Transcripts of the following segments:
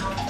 Thank you.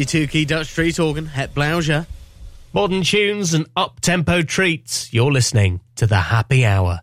52 key Dutch Street organ, Het Blauja. Modern tunes and up tempo treats. You're listening to the Happy Hour.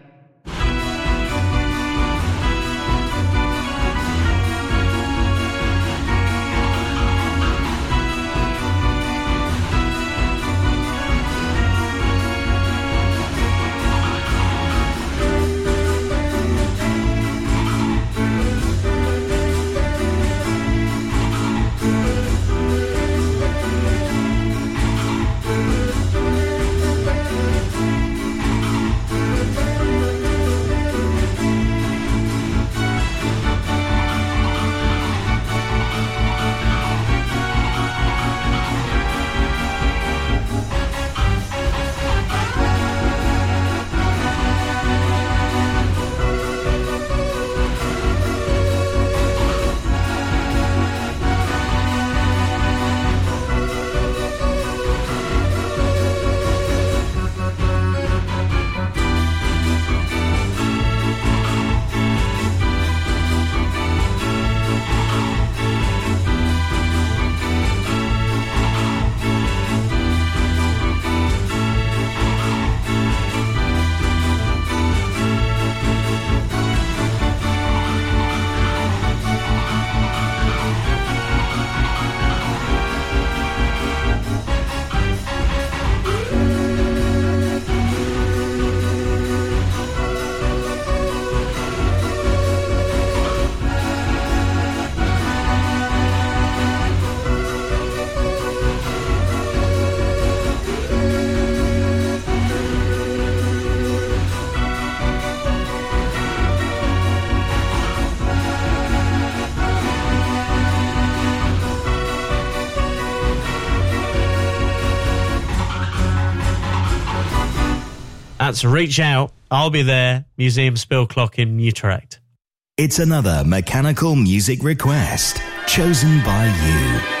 That's Reach Out. I'll be there. Museum Speelklok in Utrecht. It's another mechanical music request chosen by you.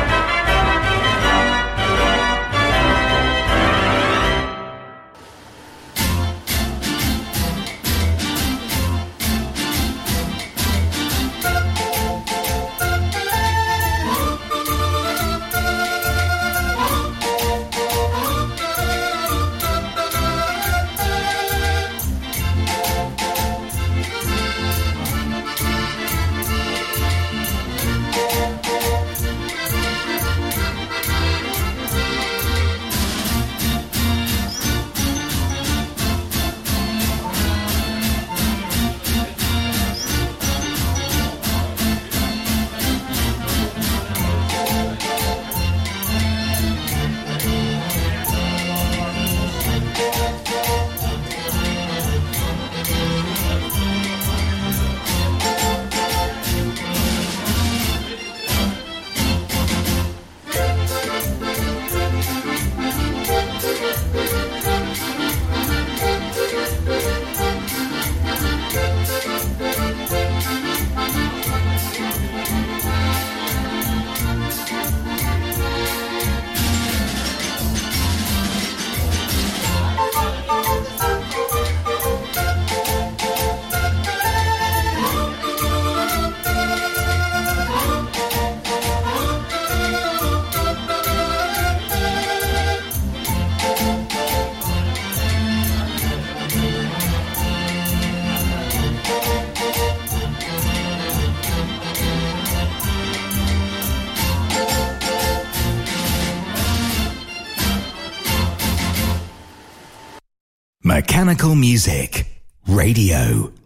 Music Radio.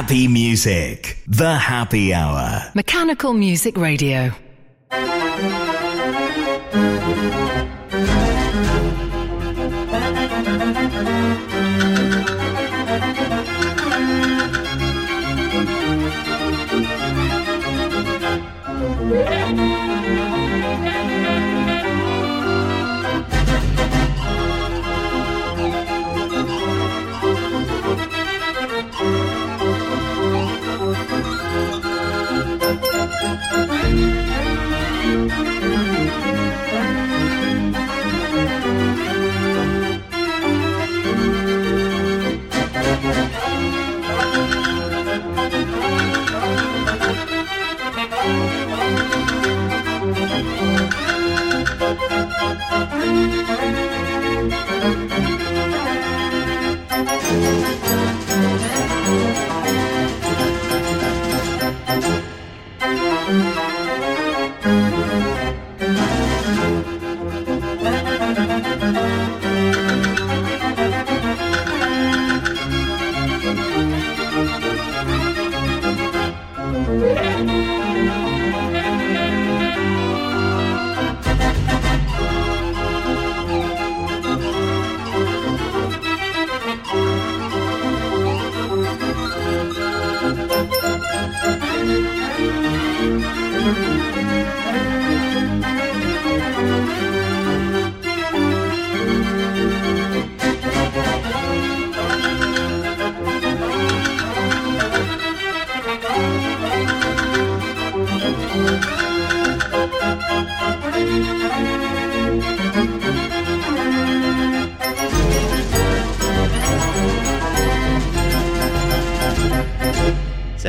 Happy music. The happy hour. Mechanical Music Radio.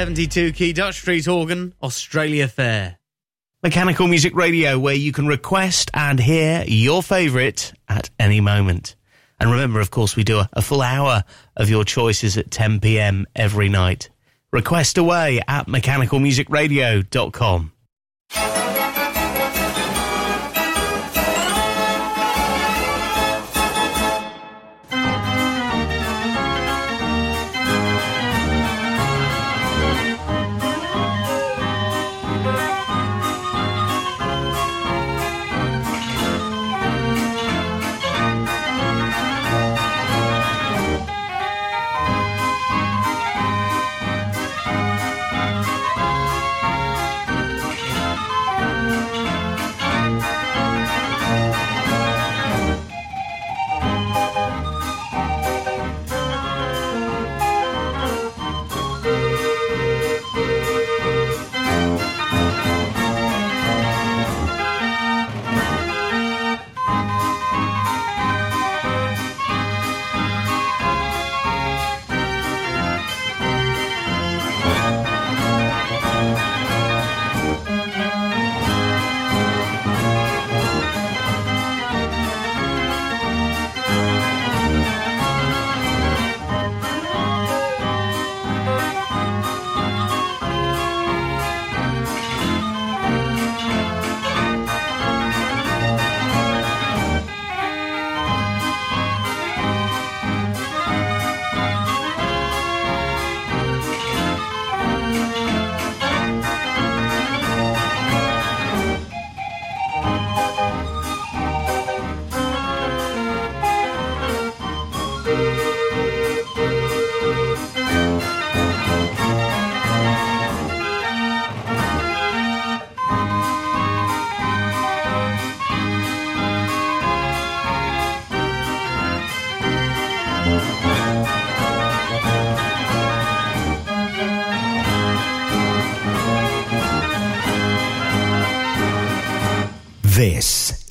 72 key Dutch Street organ, Australia Fair. Mechanical Music Radio, where you can request and hear your favourite at any moment. And remember, of course, we do a, a full hour of your choices at 10 pm every night. Request away at mechanicalmusicradio.com. This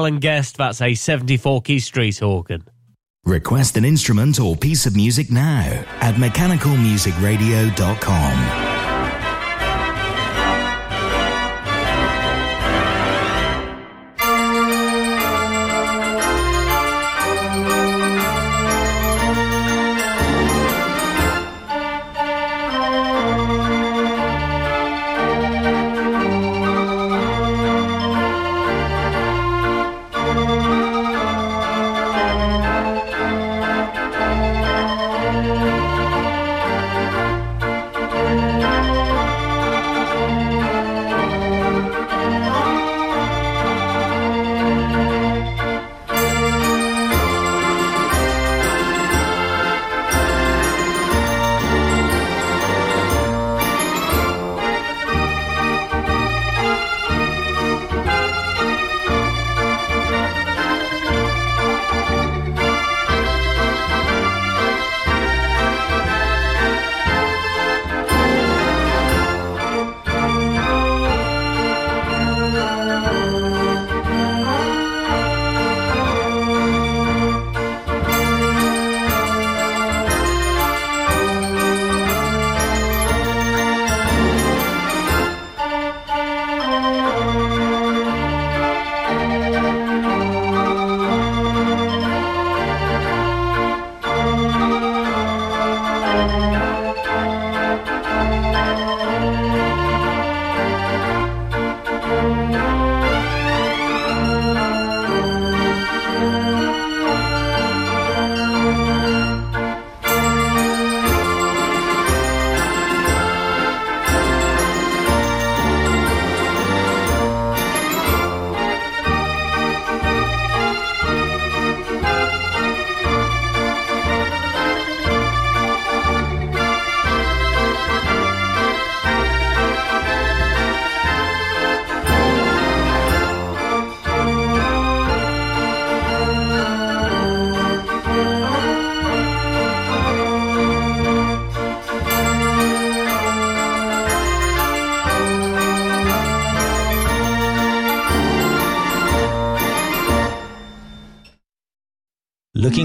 Alan Guest, that's a 74 key street organ. Request an instrument or piece of music now at mechanicalmusicradio.com.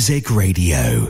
Music Radio.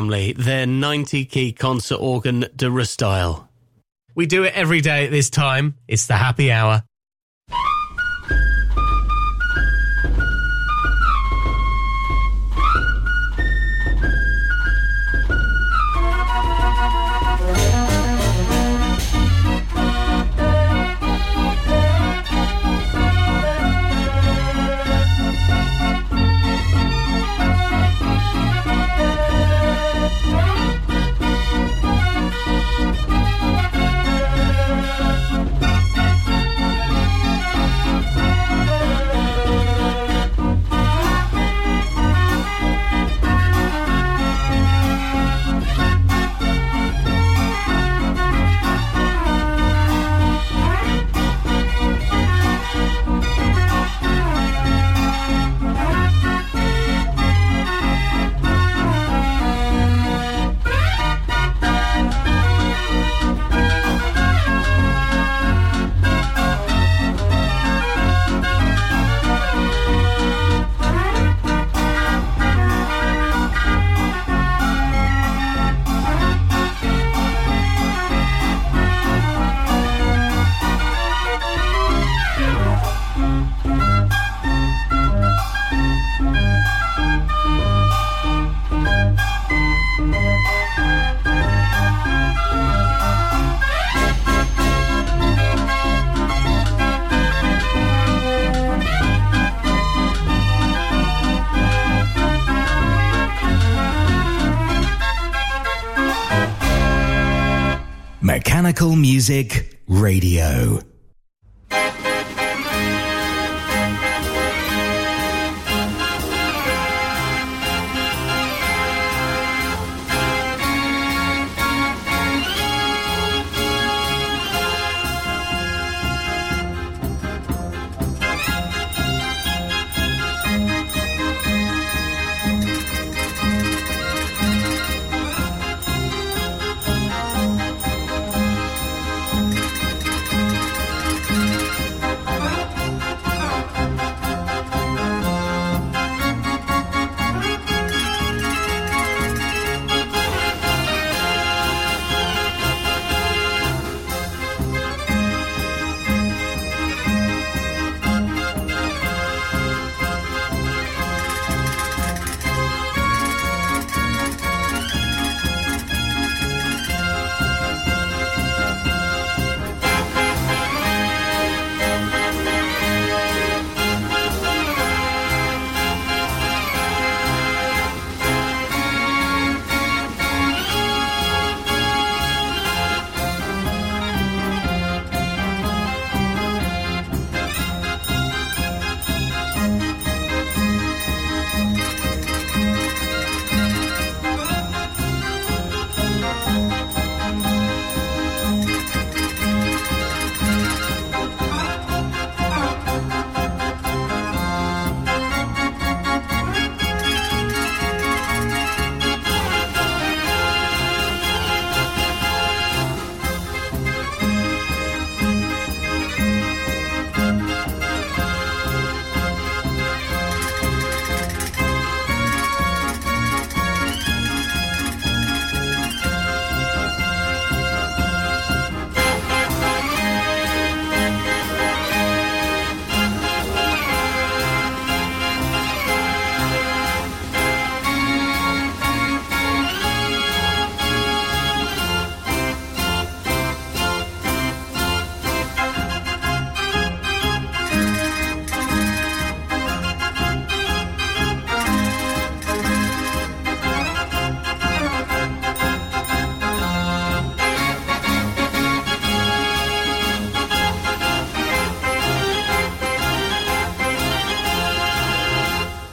Family, their 90 key concert organ de Rustyle. We do it every day at this time. It's the happy hour. Music Radio.